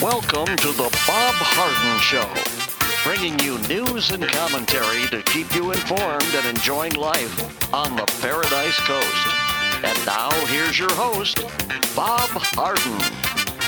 Welcome to the Bob Harden Show, bringing you news and commentary to keep you informed and enjoying life on the Paradise Coast. And now, here's your host, Bob Harden.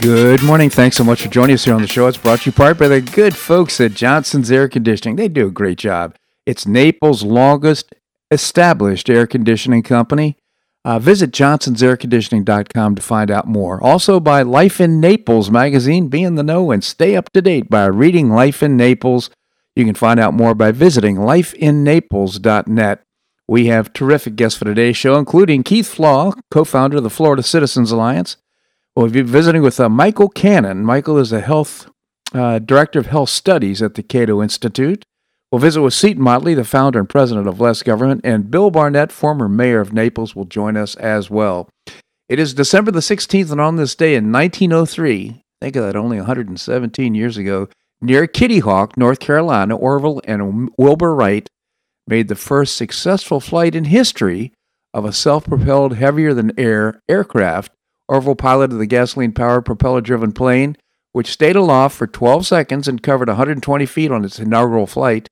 Good morning. Thanks so much for joining us here on the show. It's brought to you part by the good folks at Johnson's Air Conditioning. They do a great job. It's Naples' longest established air conditioning company. Uh, visit johnsonsairconditioning.com to find out more. Also, by Life in Naples magazine. Be in the know and stay up to date by reading Life in Naples. You can find out more by visiting lifeinnaples.net. We have terrific guests for today's show, including Keith Flaugh, co founder of the Florida Citizens Alliance. We'll be visiting with uh, Michael Cannon. Michael is a health uh, director of health studies at the Cato Institute. We'll visit with Seton Motley, the founder and president of Less Government, and Bill Barnett, former mayor of Naples, will join us as well. It is December the 16th, and on this day in 1903, think of that, only 117 years ago, near Kitty Hawk, North Carolina, Orville and Wilbur Wright made the first successful flight in history of a self propelled, heavier than air aircraft. Orville piloted the gasoline powered, propeller driven plane, which stayed aloft for 12 seconds and covered 120 feet on its inaugural flight.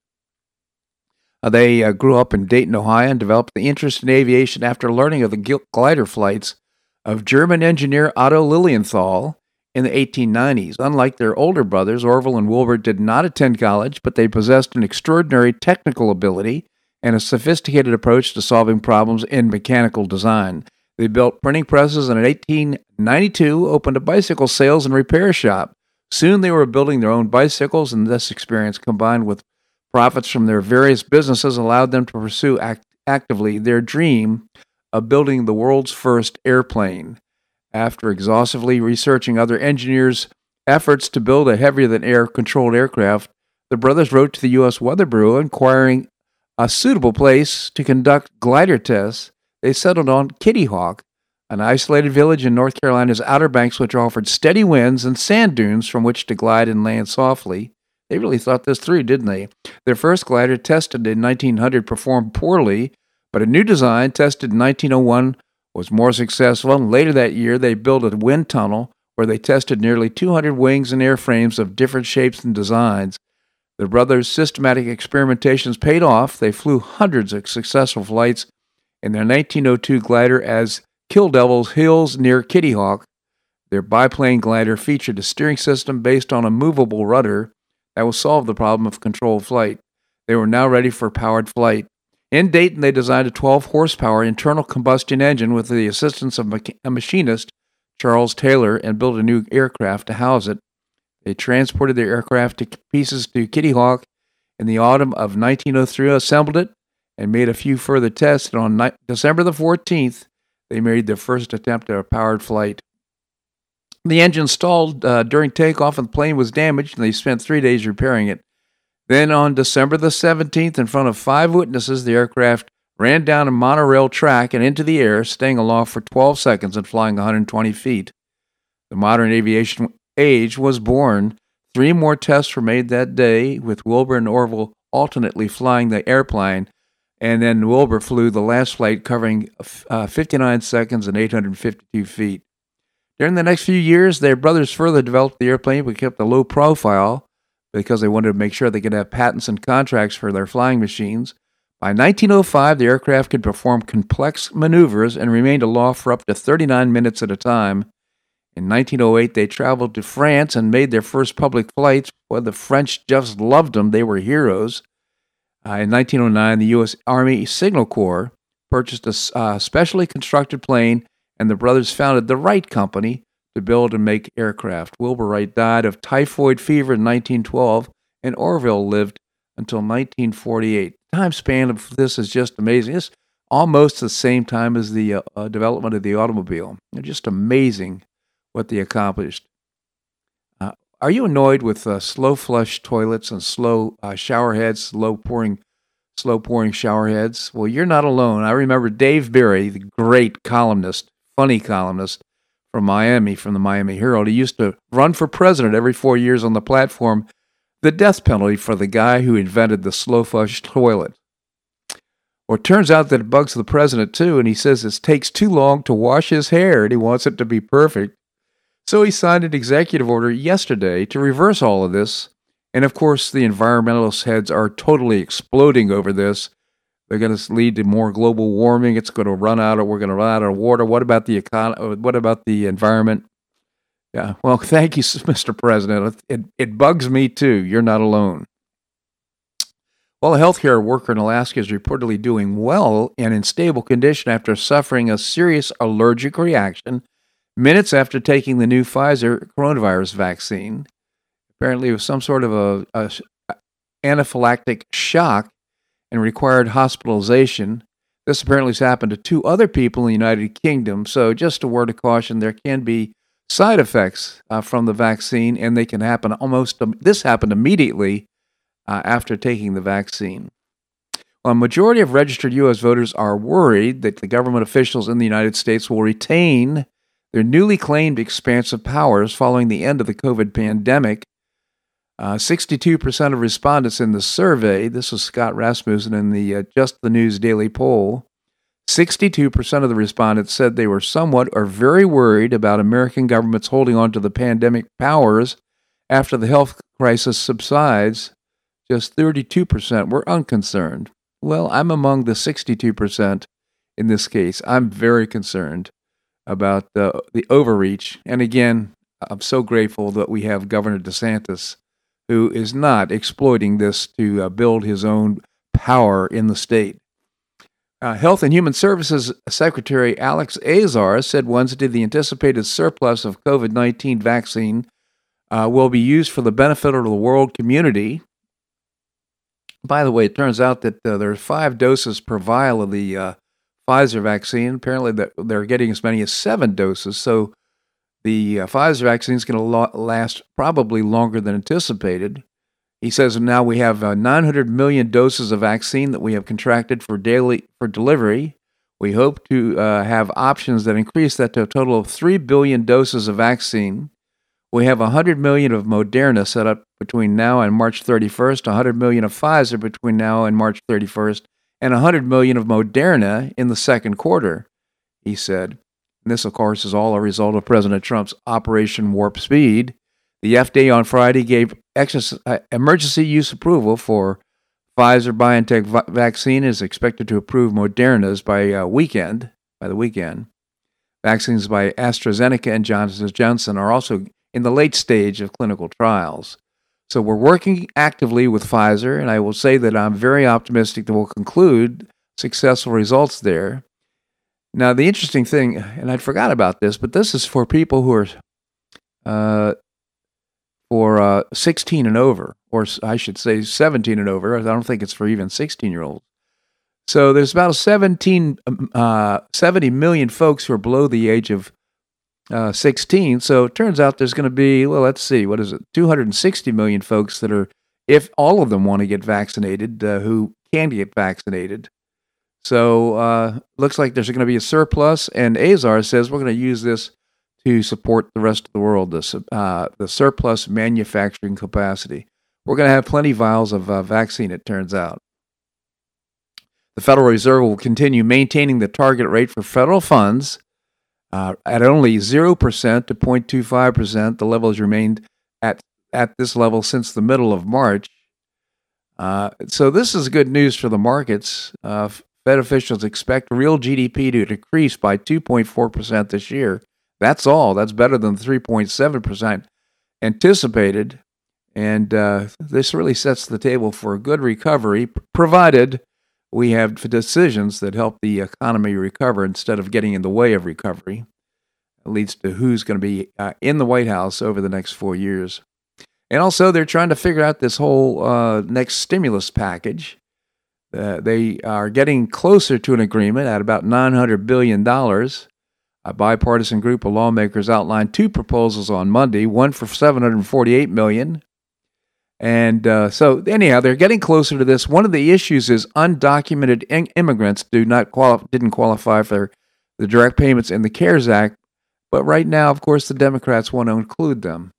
Uh, they uh, grew up in Dayton, Ohio, and developed the interest in aviation after learning of the glider flights of German engineer Otto Lilienthal in the 1890s. Unlike their older brothers, Orville and Wilbur did not attend college, but they possessed an extraordinary technical ability and a sophisticated approach to solving problems in mechanical design. They built printing presses and in 1892 opened a bicycle sales and repair shop. Soon they were building their own bicycles, and this experience combined with Profits from their various businesses allowed them to pursue act- actively their dream of building the world's first airplane. After exhaustively researching other engineers' efforts to build a heavier than air controlled aircraft, the brothers wrote to the U.S. Weather Bureau inquiring a suitable place to conduct glider tests. They settled on Kitty Hawk, an isolated village in North Carolina's Outer Banks, which offered steady winds and sand dunes from which to glide and land softly. They really thought this through, didn't they? Their first glider, tested in 1900, performed poorly, but a new design, tested in 1901, was more successful. And later that year, they built a wind tunnel where they tested nearly 200 wings and airframes of different shapes and designs. The brothers' systematic experimentations paid off. They flew hundreds of successful flights in their 1902 glider as Kill Devils Hills near Kitty Hawk. Their biplane glider featured a steering system based on a movable rudder that will solve the problem of controlled flight. They were now ready for powered flight. In Dayton, they designed a 12 horsepower internal combustion engine with the assistance of a machinist, Charles Taylor, and built a new aircraft to house it. They transported their aircraft to pieces to Kitty Hawk in the autumn of 1903, assembled it, and made a few further tests. And on ni- December the 14th, they made their first attempt at a powered flight. The engine stalled uh, during takeoff and the plane was damaged, and they spent three days repairing it. Then on December the 17th, in front of five witnesses, the aircraft ran down a monorail track and into the air, staying aloft for 12 seconds and flying 120 feet. The modern aviation age was born. Three more tests were made that day, with Wilbur and Orville alternately flying the airplane, and then Wilbur flew the last flight covering uh, 59 seconds and 852 feet. During the next few years, their brothers further developed the airplane but kept a low profile because they wanted to make sure they could have patents and contracts for their flying machines. By 1905, the aircraft could perform complex maneuvers and remained aloft for up to 39 minutes at a time. In 1908, they traveled to France and made their first public flights. Well, the French just loved them. They were heroes. Uh, in 1909, the U.S. Army Signal Corps purchased a uh, specially constructed plane and the brothers founded the Wright Company to build and make aircraft. Wilbur Wright died of typhoid fever in 1912, and Orville lived until 1948. The time span of this is just amazing. It's almost the same time as the uh, uh, development of the automobile. It's just amazing what they accomplished. Uh, are you annoyed with uh, slow flush toilets and slow uh, shower heads, slow pouring slow pouring shower heads? Well, you're not alone. I remember Dave Barry, the great columnist funny columnist from Miami, from the Miami Herald. He used to run for president every four years on the platform, the death penalty for the guy who invented the slow flush toilet. Well, it turns out that it bugs the president too, and he says it takes too long to wash his hair and he wants it to be perfect. So he signed an executive order yesterday to reverse all of this. And of course, the environmentalist heads are totally exploding over this. They're going to lead to more global warming. It's going to run out, or we're going to run out of water. What about the economy? Uh, what about the environment? Yeah. Well, thank you, Mr. President. It, it bugs me too. You're not alone. Well, a healthcare worker in Alaska is reportedly doing well and in stable condition after suffering a serious allergic reaction minutes after taking the new Pfizer coronavirus vaccine. Apparently, it was some sort of a, a anaphylactic shock and required hospitalization. This apparently has happened to two other people in the United Kingdom. So, just a word of caution: there can be side effects uh, from the vaccine, and they can happen almost. Um, this happened immediately uh, after taking the vaccine. Well, a majority of registered U.S. voters are worried that the government officials in the United States will retain their newly claimed expansive powers following the end of the COVID pandemic. Uh, 62% of respondents in the survey, this was Scott Rasmussen in the uh, Just the News Daily poll, 62% of the respondents said they were somewhat or very worried about American governments holding on to the pandemic powers after the health crisis subsides. Just 32% were unconcerned. Well, I'm among the 62% in this case. I'm very concerned about the, the overreach. And again, I'm so grateful that we have Governor DeSantis, who is not exploiting this to uh, build his own power in the state. Uh, Health and Human Services Secretary Alex Azar said Wednesday the anticipated surplus of COVID 19 vaccine uh, will be used for the benefit of the world community. By the way, it turns out that uh, there are five doses per vial of the uh, Pfizer vaccine. Apparently, they're getting as many as seven doses. So the uh, Pfizer vaccine is going to last probably longer than anticipated. He says now we have uh, 900 million doses of vaccine that we have contracted for daily for delivery. We hope to uh, have options that increase that to a total of 3 billion doses of vaccine. We have 100 million of Moderna set up between now and March 31st, 100 million of Pfizer between now and March 31st, and 100 million of Moderna in the second quarter, he said. This, of course, is all a result of President Trump's Operation Warp Speed. The FDA on Friday gave uh, emergency use approval for Pfizer BioNTech v- vaccine is expected to approve Moderna's by uh, weekend. By the weekend, vaccines by AstraZeneca and Johnson Johnson are also in the late stage of clinical trials. So we're working actively with Pfizer, and I will say that I'm very optimistic that we'll conclude successful results there. Now, the interesting thing, and I'd forgot about this, but this is for people who are uh, for uh, 16 and over, or I should say 17 and over. I don't think it's for even 16 year olds. So there's about 17, um, uh, 70 million folks who are below the age of uh, 16. So it turns out there's going to be, well, let's see, what is it? 260 million folks that are, if all of them want to get vaccinated, uh, who can get vaccinated. So uh, looks like there's going to be a surplus, and Azar says we're going to use this to support the rest of the world, the, uh, the surplus manufacturing capacity. We're going to have plenty of vials of uh, vaccine, it turns out. The Federal Reserve will continue maintaining the target rate for federal funds uh, at only 0% to 0.25%. The level has remained at, at this level since the middle of March. Uh, so, this is good news for the markets. Uh, Fed officials expect real GDP to decrease by 2.4% this year. That's all. That's better than 3.7% anticipated. And uh, this really sets the table for a good recovery, provided we have decisions that help the economy recover instead of getting in the way of recovery. It leads to who's going to be uh, in the White House over the next four years. And also, they're trying to figure out this whole uh, next stimulus package. Uh, they are getting closer to an agreement at about $900 billion. A bipartisan group of lawmakers outlined two proposals on Monday, one for 748 million and uh, so, anyhow, they're getting closer to this. One of the issues is undocumented in- immigrants do not quali- didn't qualify for the direct payments in the CARES Act, but right now, of course, the Democrats want to include them.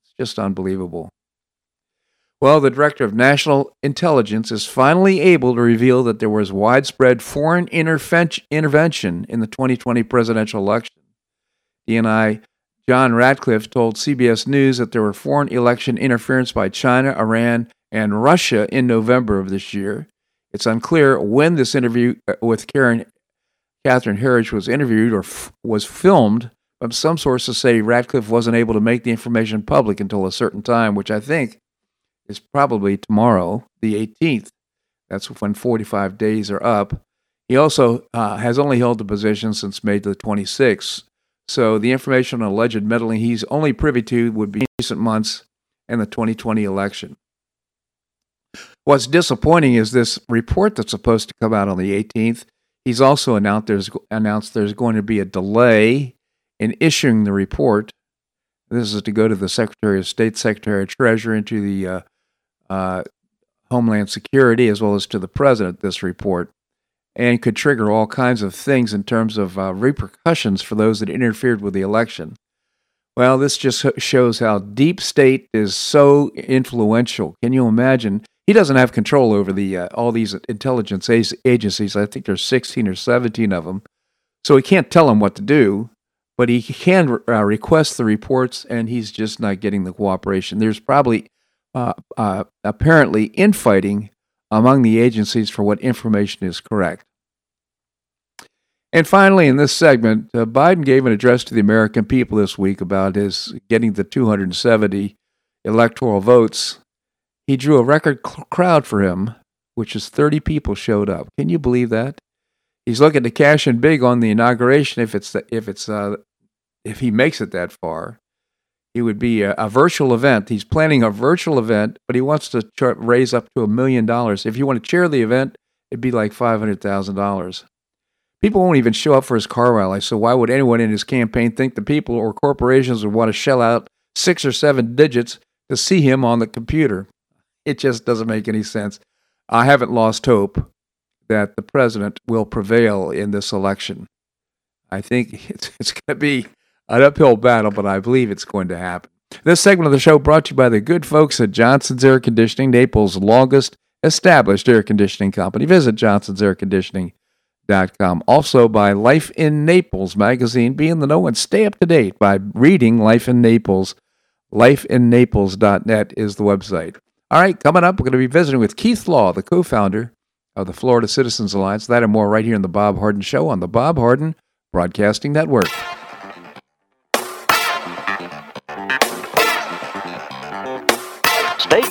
It's just unbelievable. Well, the director of national intelligence is finally able to reveal that there was widespread foreign intervention in the 2020 presidential election. DNI John Ratcliffe told CBS News that there were foreign election interference by China, Iran, and Russia in November of this year. It's unclear when this interview uh, with Karen Catherine Herridge was interviewed or f- was filmed, but some sources say Ratcliffe wasn't able to make the information public until a certain time, which I think is probably tomorrow, the 18th. That's when 45 days are up. He also uh, has only held the position since May the 26th, so the information on alleged meddling he's only privy to would be recent months and the 2020 election. What's disappointing is this report that's supposed to come out on the 18th. He's also announced there's, announced there's going to be a delay in issuing the report. This is to go to the Secretary of State, Secretary of Treasury, and to the uh, uh, Homeland Security, as well as to the President, this report and could trigger all kinds of things in terms of uh, repercussions for those that interfered with the election. Well, this just shows how deep state is so influential. Can you imagine? He doesn't have control over the uh, all these intelligence agencies. I think there's 16 or 17 of them. So he can't tell them what to do, but he can uh, request the reports, and he's just not getting the cooperation. There's probably uh, uh, apparently infighting among the agencies for what information is correct. And finally, in this segment, uh, Biden gave an address to the American people this week about his getting the 270 electoral votes. He drew a record cl- crowd for him, which is 30 people showed up. Can you believe that? He's looking to cash in big on the inauguration if it's if it's uh, if he makes it that far. It would be a, a, virtual event. He's planning a virtual event, but he wants to raise up to a million dollars. If you want to chair the event, it'd be like five hundred thousand dollars. People won't even show up for his car rally, so why would anyone in his campaign think the people or corporations would want to shell out six or seven digits to see him on the computer? It just doesn't make any sense. I haven't lost hope that the president will prevail in this election. I think it's, it's going to be an uphill battle, but I believe it's going to happen. This segment of the show brought to you by the good folks at Johnson's Air Conditioning, Naples' longest established air conditioning company. Visit Johnson's Air Conditioning. Also by Life in Naples magazine. Be in the know and stay up to date by reading Life in Naples. LifeInNaples.net is the website. All right, coming up, we're going to be visiting with Keith Flaugh, the co founder of the Florida Citizens Alliance. That and more right here in the Bob Harden Show on the Bob Harden Broadcasting Network.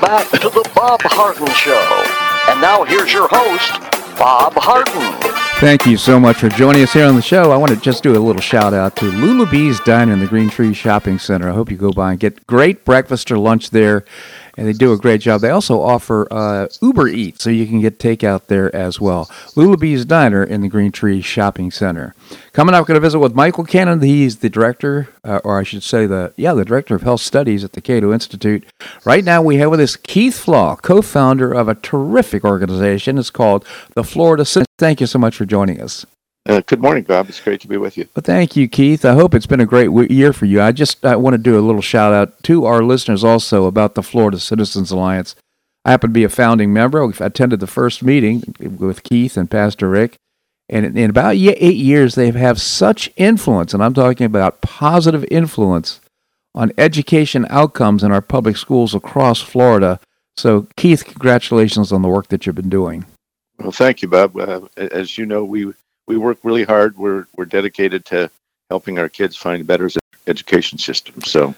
Back to the Bob Harden Show. And now here's your host, Bob Harden. Thank you so much for joining us here on the show. I want to just do a little shout out to Lulabee's Diner in the Green Tree Shopping Center. I hope you go by and get great breakfast or lunch there and they do a great job. They also offer uh, Uber Eats, so you can get takeout there as well. Lulabee's Diner in the Green Tree Shopping Center. Coming up, we're going to visit with Michael Cannon. He's the director, uh, or I should say, the yeah, the director of health studies at the Cato Institute. Right now, we have with us Keith Flaugh, co-founder of a terrific organization. It's called the Florida. Thank you so much for joining us. Uh, good morning, Bob. It's great to be with you. Well, thank you, Keith. I hope it's been a great year for you. I just I want to do a little shout out to our listeners also about the Florida Citizens Alliance. I happen to be a founding member. I've attended the first meeting with Keith and Pastor Rick. And in about eight years, they have such influence, and I'm talking about positive influence on education outcomes in our public schools across Florida. So, Keith, congratulations on the work that you've been doing. Well, thank you, Bob. Uh, as you know, we we work really hard. We're we're dedicated to helping our kids find a better education system. So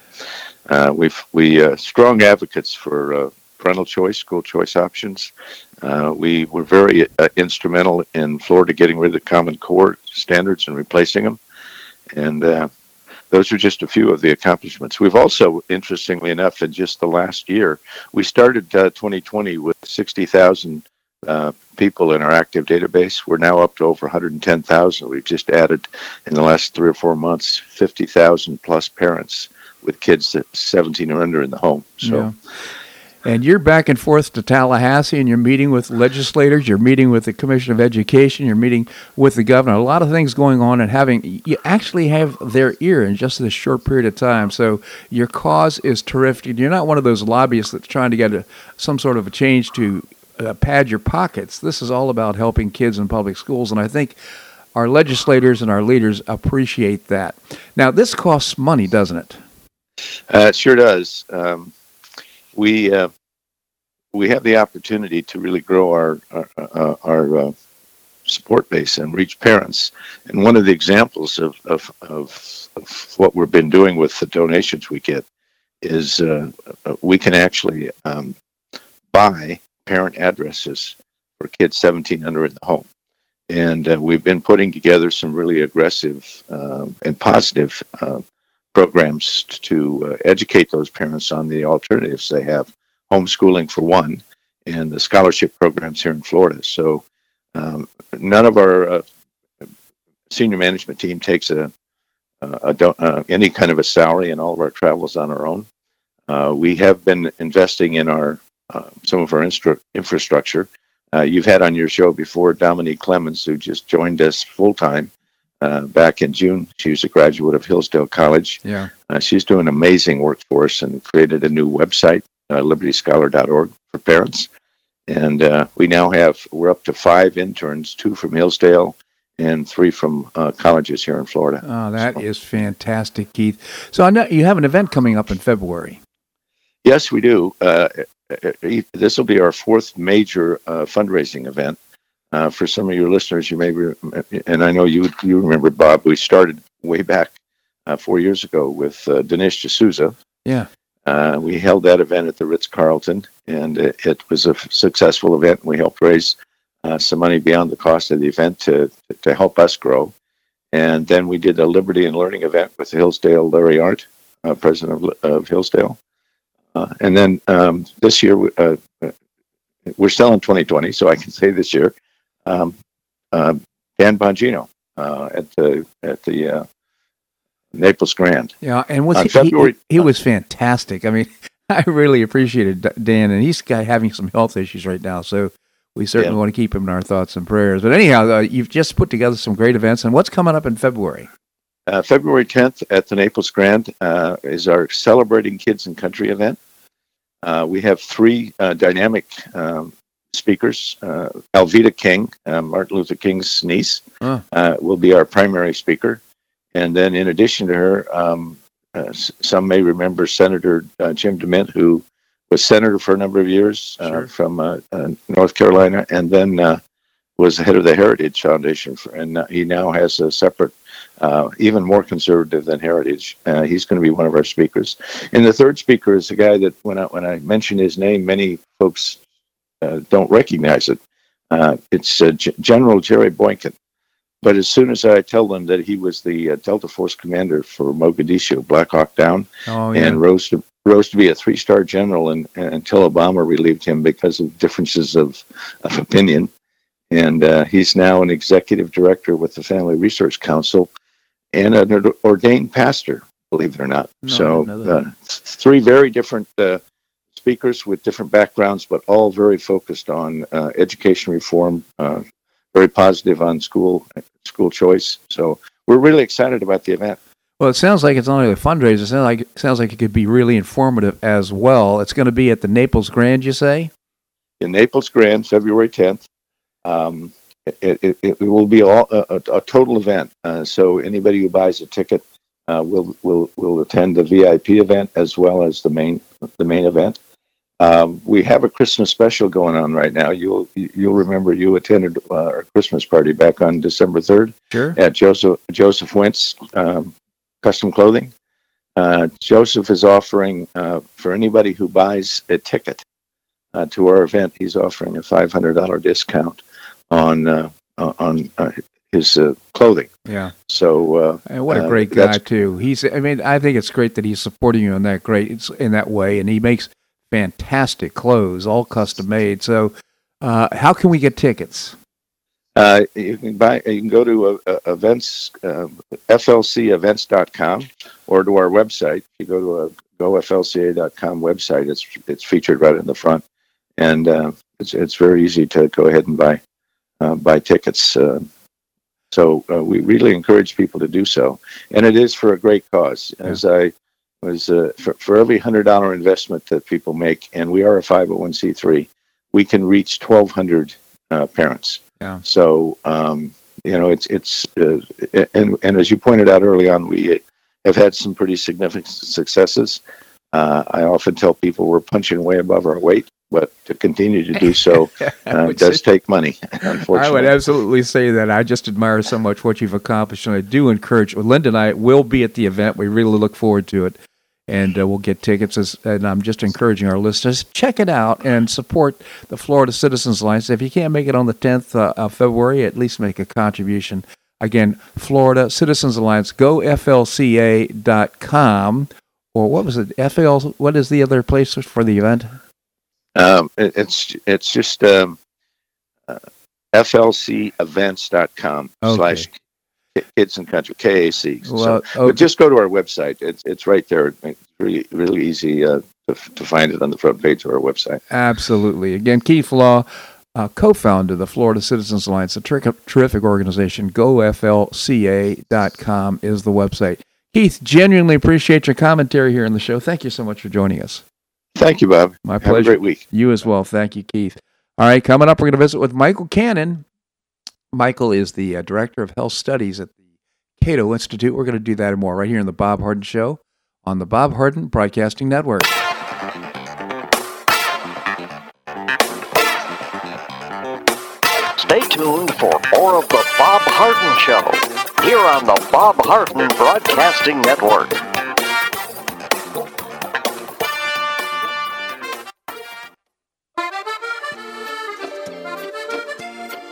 uh, we've we uh, strong advocates for uh, parental choice, school choice options. Uh, we were very uh, instrumental in Florida getting rid of the Common Core standards and replacing them, and uh, those are just a few of the accomplishments. We've also, interestingly enough, in just the last year, we started 2020 with 60,000 uh, people in our active database. We're now up to over 110,000. We've just added in the last three or four months 50,000 plus parents with kids that 17 or under in the home. So. Yeah. And you're back and forth to Tallahassee and you're meeting with legislators, you're meeting with the Commission of Education, you're meeting with the governor. A lot of things going on and having you actually have their ear in just this short period of time. So your cause is terrific. You're not one of those lobbyists that's trying to get a, some sort of a change to uh, pad your pockets. This is all about helping kids in public schools, and I think our legislators and our leaders appreciate that. Now, this costs money, doesn't it? Uh, it sure does. Um, we uh, we have the opportunity to really grow our our, uh, our uh, support base and reach parents. And one of the examples of of, of, of what we've been doing with the donations we get is uh, we can actually um, buy parent addresses for kids 17 under in the home. And uh, we've been putting together some really aggressive uh, and positive uh, programs to uh, educate those parents on the alternatives they have. Homeschooling, for one, and the scholarship programs here in Florida. So um, none of our uh, senior management team takes a, a, uh, any kind of a salary, and all of our travels on our own. we have been investing in our uh, some of our infrastructure. Uh, you've had on your show before Dominique Clemens, who just joined us full time uh, back in June. She was a graduate of Hillsdale College. Yeah, she's doing amazing work for us and created a new website, libertyscholar.org, for parents. And uh, we now have, we're up to five interns, two from Hillsdale and three from uh, colleges here in Florida. Oh, that so. is fantastic, Keith. So I know you have an event coming up in February. Yes, we do. Uh, uh, this will be our fourth major uh, fundraising event. Uh, for some of your listeners, you may, re- and I know you you remember Bob. We started way back uh, four years ago with uh, Dinesh D'Souza. Yeah. Uh, we held that event at the Ritz Carlton, and it, it, was a successful event. We helped raise some money beyond the cost of the event to to help us grow. And then we did a Liberty and Learning event with Hillsdale Larry Arnn, president of, of Hillsdale uh, and then um, this year, uh, we're still in 2020, so I can say this year, um, uh, Dan Bongino uh, at the at the uh, Naples Grand. Yeah, and was he, February, he, he was fantastic. I mean, I really appreciated Dan, and he's having some health issues right now, so we certainly yeah. want to keep him in our thoughts and prayers. But anyhow, uh, you've just put together some great events, and what's coming up in February? Uh, February 10th at the Naples Grand uh, is our Celebrating Kids and Country event. Uh, we have three uh, dynamic um, speakers. Uh, Alveda King, uh, Martin Luther King's niece, uh, will be our primary speaker. And then, in addition to her, um, uh, some may remember Senator Jim DeMint, who was senator for a number of years sure. from North Carolina, and then was the head of the Heritage Foundation, for, and he now has a separate uh, even more conservative than Heritage. Uh, he's going to be one of our speakers. And the third speaker is a guy that when I, when I mention his name, many folks uh, don't recognize it. Uh, it's uh, G- General Jerry Boykin. But as soon as I tell them that he was the uh, Delta Force commander for Mogadishu, Black Hawk Down, Oh, yeah. and rose to rose to be a three star general and, until Obama relieved him because of differences of, of opinion. And uh, he's now an executive director with the Family Research Council and an ordained pastor, believe it or not. No, so, didn't know that. uh, three very different uh, speakers with different backgrounds, but all very focused on uh, education reform, uh, very positive on school school choice. So, we're really excited about the event. Well, it sounds like it's not only a fundraiser. It sounds like it sounds like it could be really informative as well. It's going to be at the Naples Grand, you say? in Naples Grand, February 10th. Um, it, it, it will be all, a, a, total event. Uh, so anybody who buys a ticket uh, will, will will attend the VIP event as well as the main the main event. Um, we have a Christmas special going on right now. You'll you'll remember you attended uh, our Christmas party back on December 3rd Sure. at Joseph Joseph Wentz um, Custom Clothing. Uh, Joseph is offering uh, for anybody who buys a ticket uh, to our event. He's offering a five hundred dollar discount on uh, on uh, his uh, clothing. Yeah. So uh, And what a Uh, great guy too. He's. I mean, I think it's great that he's supporting you in that great in that way, and he makes fantastic clothes, all custom made. So, uh, how can we get tickets? uh, you can buy. You can go to uh, uh, events uh, flcevents.com or to our website. If you go to a goflca.com website, it's it's featured right in the front, and uh, it's it's very easy to go ahead and buy uh, buy tickets. Uh, so uh, we really encourage people to do so, and it is for a great cause. As I was uh, for, for every hundred dollar investment that people make, and we are a five hundred one c three, we can reach twelve hundred uh, parents. Yeah. So um, you know, it's it's uh, and and as you pointed out early on, we have had some pretty significant successes. Uh, I often tell people we're punching way above our weight, but to continue to do so uh, does take money. Unfortunately, I would absolutely say that. I just admire so much what you've accomplished, and I do encourage. Well, Linda and I will be at the event. We really look forward to it, and uh, we'll get tickets. As, and I'm just encouraging our listeners check it out and support the Florida Citizens Alliance. If you can't make it on the 10th uh, of February, at least make a contribution. Again, Florida Citizens Alliance. Go flca.com or what was it? FL. What is the other place for the event? Um, it, it's it's just um, uh, flcevents.com Okay. slash kids and country KAC. So, Well, but just go to our website. It's it's right there. It's really really easy uh, to, to find it on the front page of our website. Absolutely. Again, Keith Flaugh, uh, co-founder of the Florida Citizens Alliance, a ter- terrific organization. GoFLCA.com is the website. Keith, genuinely appreciate your commentary here on the show. Thank you so much for joining us. Thank you, Bob. My Have a pleasure. great week. You as well. Thank you, Keith. All right, coming up, we're going to visit with Michael Cannon. Michael is the uh, director of health studies at the Cato Institute. We're going to do that and more right here on the Bob Harden Show on the Bob Harden Broadcasting Network. Stay tuned for more of the Bob Harden Show here on the Bob Harden Broadcasting Network.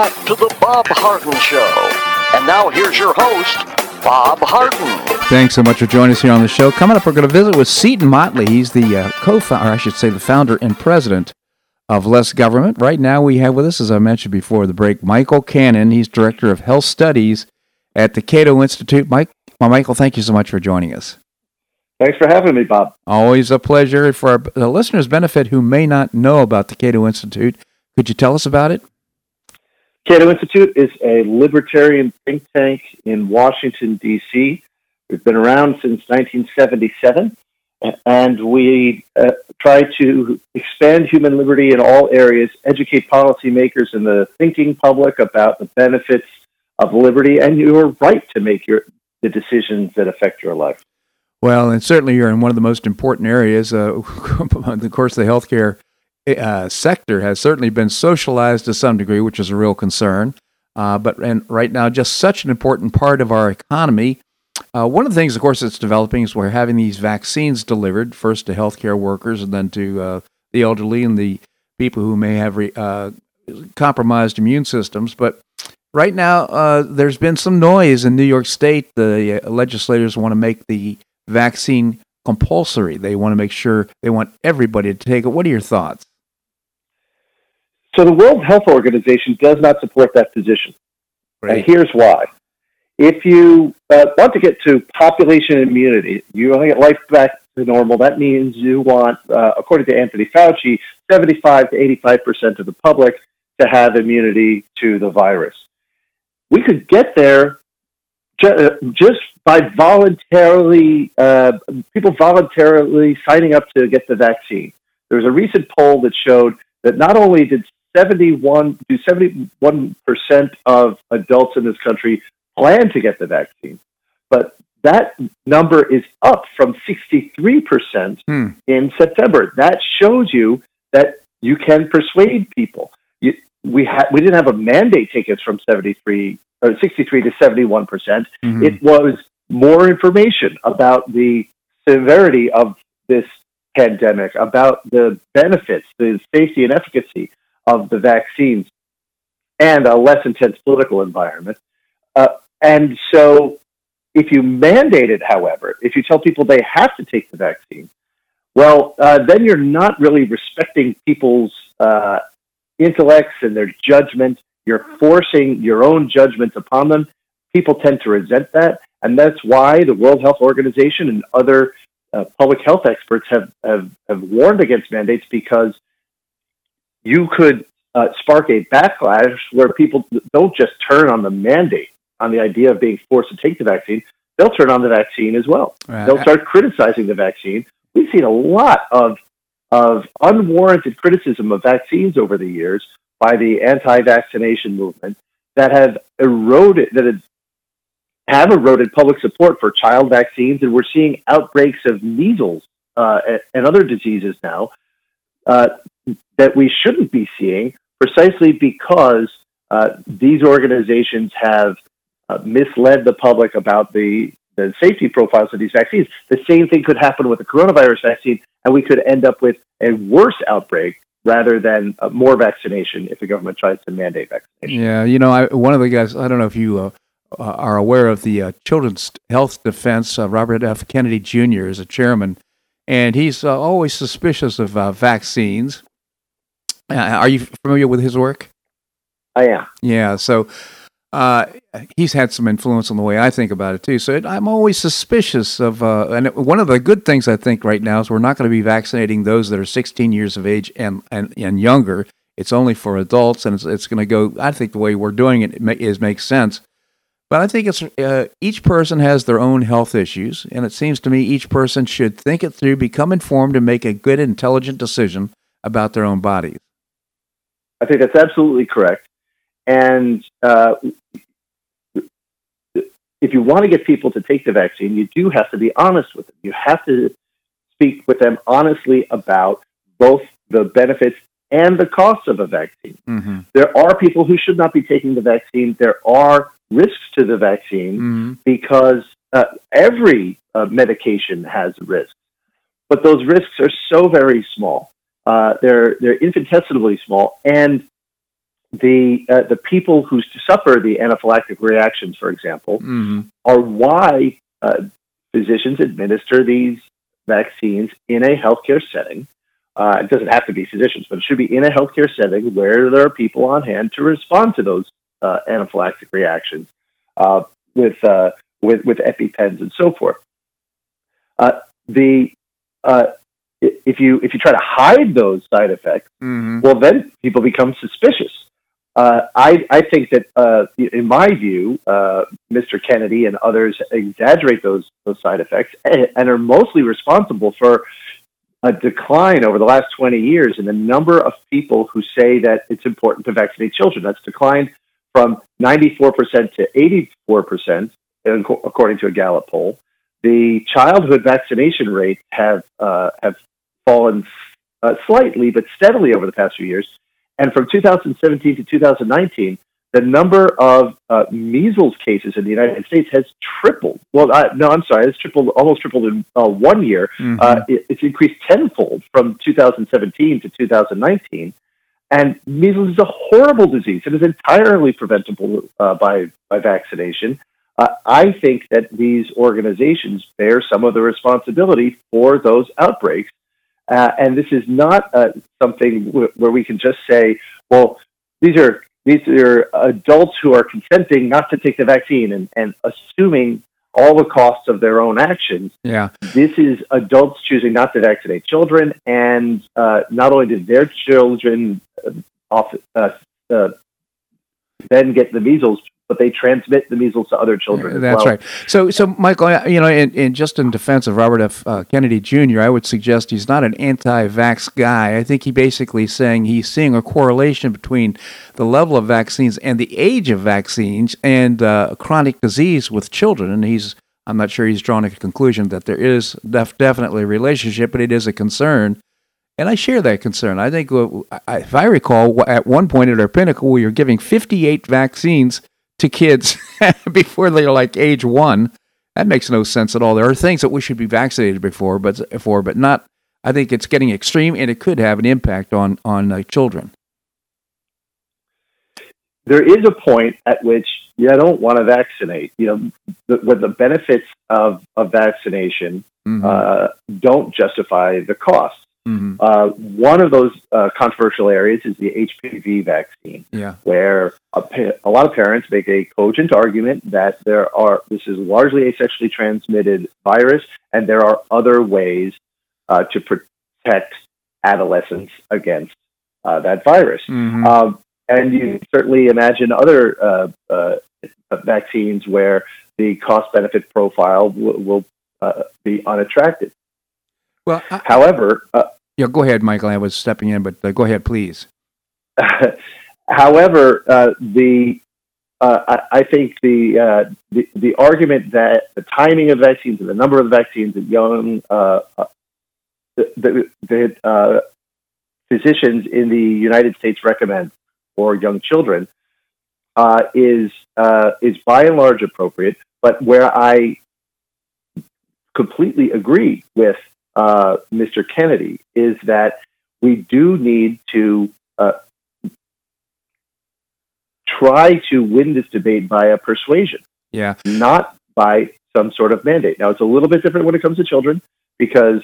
Back to the Bob Harden Show. And now here's your host, Bob Harden. Thanks so much for joining us here on the show. Coming up, we're going to visit with Seton Motley. He's the uh, co-founder, I should say, the founder and president of Less Government. Right now, we have with us, as I mentioned before the break, Michael Cannon. He's director of health studies at the Cato Institute. Mike, well, Michael, thank you so much for joining us. Thanks for having me, Bob. Always a pleasure. For our the listeners' benefit who may not know about the Cato Institute, could you tell us about it? Cato Institute is a libertarian think tank in Washington, D.C. We've been around since 1977, and we uh, try to expand human liberty in all areas, educate policymakers and the thinking public about the benefits of liberty and your right to make your, the decisions that affect your life. Well, and certainly you're in one of the most important areas. Uh, of course, the healthcare uh, sector has certainly been socialized to some degree, which is a real concern. Uh, but and right now, just such an important part of our economy. Uh, one of the things, of course, that's developing is we're having these vaccines delivered first to healthcare workers and then to uh, the elderly and the people who may have re- uh, compromised immune systems. But right now, uh, there's been some noise in New York State. The legislators want to make the vaccine compulsory. They want to make sure they want everybody to take it. What are your thoughts? So the World Health Organization does not support that position. Right. And here's why. If you uh, want to get to population immunity, you want to get life back to normal. That means you want, uh, according to Anthony Fauci, 75 to 85% of the public to have immunity to the virus. We could get there uh, just by voluntarily, uh, people voluntarily signing up to get the vaccine. There was a recent poll that showed that not only did 71 to 71 percent of adults in this country plan to get the vaccine, but that number is up from 63 percent hmm. in September. That shows you that you can persuade people. You, we had we didn't have a mandate take us from 73 or 63 to 71 percent. Mm-hmm. It was more information about the severity of this pandemic, about the benefits, the safety and efficacy of the vaccines and a less intense political environment. Uh, and so, if you mandate it, however, if you tell people they have to take the vaccine, well, uh, then you're not really respecting people's uh, intellects and their judgment. You're forcing your own judgment upon them. People tend to resent that. And that's why the World Health Organization and other uh, public health experts have, have, have warned against mandates because you could uh, spark a backlash where people don't just turn on the mandate, on the idea of being forced to take the vaccine, they'll turn on the vaccine as well. Right. They'll start criticizing the vaccine. We've seen a lot of of unwarranted criticism of vaccines over the years by the anti-vaccination movement that have eroded that have, have eroded public support for child vaccines, and we're seeing outbreaks of measles uh, and other diseases now uh, that we shouldn't be seeing precisely because uh, these organizations have uh, misled the public about the, the safety profiles of these vaccines. The same thing could happen with the coronavirus vaccine, and we could end up with a worse outbreak rather than uh, more vaccination if the government tries to mandate vaccination. Yeah, you know, I, one of the guys, I don't know if you uh, uh, are aware of the uh, Children's Health Defense, Robert F. Kennedy Jr. is a chairman and he's always suspicious of vaccines. Uh, are you familiar with his work? I am. Yeah. So uh, he's had some influence on the way I think about it too. So it, I'm always suspicious of. Uh, and one of the good things I think right now is we're not going to be vaccinating those that are 16 years of age and and, and younger. It's only for adults, and it's, it's going to go. I think the way we're doing it is makes sense. But I think it's uh, each person has their own health issues, and it seems to me each person should think it through, become informed, and make a good, intelligent decision about their own bodies. I think that's absolutely correct. And uh, if you want to get people to take the vaccine, you do have to be honest with them. You have to speak with them honestly about both the benefits and the costs of a vaccine. Mm-hmm. There are people who should not be taking the vaccine. There are risks to the vaccine mm-hmm. because uh, every uh, medication has risks, but those risks are so very small. Uh, they're they're infinitesimally small, and the uh, the people who suffer the anaphylactic reactions, for example, mm-hmm. are why uh, physicians administer these vaccines in a healthcare setting uh, it doesn't have to be physicians, but it should be in a healthcare setting where there are people on hand to respond to those uh, anaphylactic reactions uh, with, uh, with with EpiPens and so forth. Uh, the uh, if you if you try to hide those side effects, mm-hmm. well, then people become suspicious. I I think that in my view, Mr. Kennedy and others exaggerate those those side effects and, and are mostly responsible for a decline over the last 20 years in the number of people who say that it's important to vaccinate children. That's declined from 94% to 84%, according to a Gallup poll. The childhood vaccination rates have uh, have fallen uh, slightly but steadily over the past few years. And from 2017 to 2019, the number of uh, measles cases in the United States has tripled. Well, uh, no, I'm sorry, it's tripled, almost tripled in uh, one year. Mm-hmm. Uh, it, it's increased tenfold from 2017 to 2019. And measles is a horrible disease. It is entirely preventable uh, by by vaccination. Uh, I think that these organizations bear some of the responsibility for those outbreaks. And this is not something w- where we can just say, well, these are these are adults who are consenting not to take the vaccine and, and assuming all the costs of their own actions. Yeah. This is adults choosing not to vaccinate children, and uh, not only did their children uh, off, uh, uh then get the measles, but they transmit the measles to other children. That's well. right. So, so Michael, you know, in, in just in defense of Robert F. Uh, Kennedy Jr., I would suggest he's not an anti-vax guy. I think he basically saying he's seeing a correlation between the level of vaccines and the age of vaccines and uh, chronic disease with children, and he's. I'm not sure he's drawn a conclusion that there is def- definitely a relationship, but it is a concern. And I share that concern. I think, uh, if I recall, at one point at our pinnacle, we were giving 58 vaccines to kids before they're like age one. That makes no sense at all. There are things that we should be vaccinated before, but for, but not. I think it's getting extreme, and it could have an impact on on uh, children. There is a point at which you don't want to vaccinate. You know, the, the benefits of of vaccination mm-hmm. uh, don't justify the cost. Mm-hmm. Uh, one of those uh, controversial areas is the HPV vaccine, yeah. where a, pa- a, lot of parents make a cogent argument that there are this is largely a sexually transmitted virus, and there are other ways uh, to protect adolescents against uh, that virus. Mm-hmm. Um, and you certainly imagine other uh, uh, vaccines where the cost benefit profile w- will be unattractive. Well, I, however, uh, yeah, go ahead, Michael. I was stepping in, but uh, go ahead, please. however, uh, the uh, I, I, think the, uh, the, the argument that the timing of vaccines and the number of vaccines that young uh, that, that physicians in the United States recommend for young children is is by and large appropriate, but where I completely agree with uh, Mr. Kennedy is that we do need to uh, try to win this debate via persuasion, yeah, not by some sort of mandate. Now, it's a little bit different when it comes to children because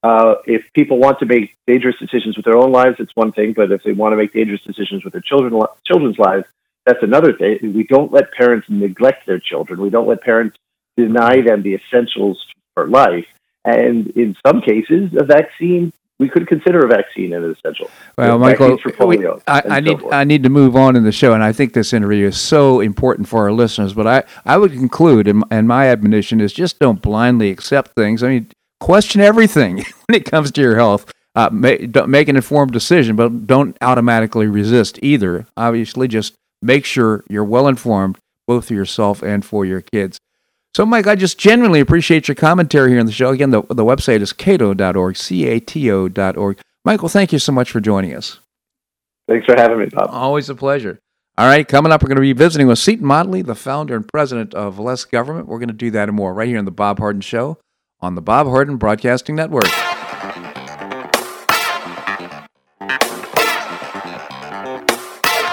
Uh, if people want to make dangerous decisions with their own lives, it's one thing. But if they want to make dangerous decisions with their children, children's lives, that's another thing. We don't let parents neglect their children. We don't let parents deny them the essentials for life. And in some cases, a vaccine we could consider a vaccine an essential. Well, Michael, we, I, I need I need to move on in the show, and I think this interview is so important for our listeners. But I, I would conclude, and, and my admonition is just don't blindly accept things. I mean, question everything when it comes to your health. Uh, make, make an informed decision, but don't automatically resist either. Obviously, just make sure you're well informed, both for yourself and for your kids. So, Mike, I just genuinely appreciate your commentary here on the show. Again, the, the website is cato.org, C A T O.org. Michael, thank you so much for joining us. Thanks for having me, Bob. Always a pleasure. All right, coming up, we're going to be visiting with Seton Motley, the founder and president of Less Government. We're going to do that and more right here on The Bob Harden Show on the Bob Harden Broadcasting Network.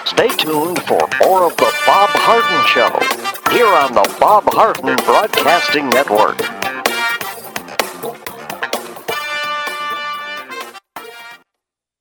Stay tuned for more of The Bob Harden Show here on the Bob Harden Broadcasting Network.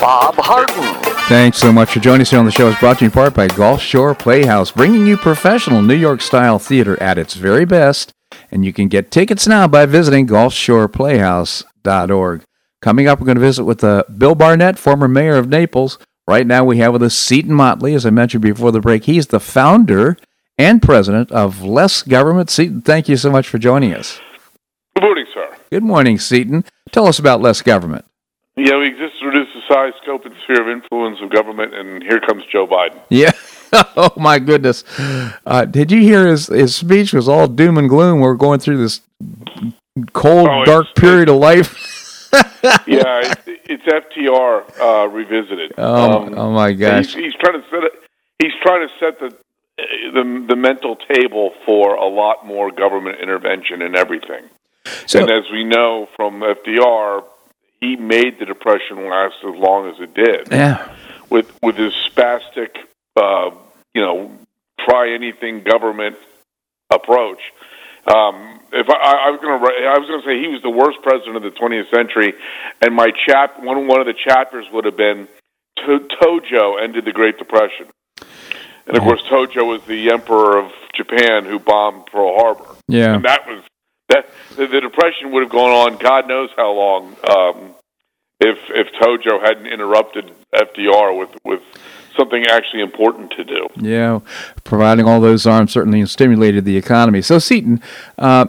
Bob Harden. Thanks so much for joining us here on the show. It's brought to you in part by Gulf Shore Playhouse, bringing you professional New York style theater at its very best. And you can get tickets now by visiting gulfshoreplayhouse.org. Coming up, we're going to visit with uh, Bill Barnett, former mayor of Naples. Right now, we have with us Seton Motley, as I mentioned before the break. He's the founder and president of Less Government. Seton, thank you so much for joining us. Good morning, sir. Good morning, Seton. Tell us about Less Government. Yeah, we exist to reduce the size, scope, and sphere of influence of government, and here comes Joe Biden. Yeah. oh my goodness! Uh, did you hear his his speech? Was all doom and gloom. We're going through this cold, oh, dark period of life. yeah, it's, it's FDR uh, revisited. Oh, um, oh my gosh! He's, he's, trying to set it. He's trying to set the the the mental table for a lot more government intervention in everything. So, and as we know from FDR, he made the depression last as long as it did. Yeah. With with his spastic, uh, you know, try anything government approach. Um, if I, I was going to, I was going to say he was the worst president of the 20th century, and my chap, one one of the chapters would have been to- Tojo ended the Great Depression, and of course Tojo was the emperor of Japan who bombed Pearl Harbor. Yeah, and that was that the, the depression would have gone on God knows how long um, if if Tojo hadn't interrupted FDR with with something actually important to do. Yeah, providing all those arms certainly stimulated the economy. So, Seton, uh,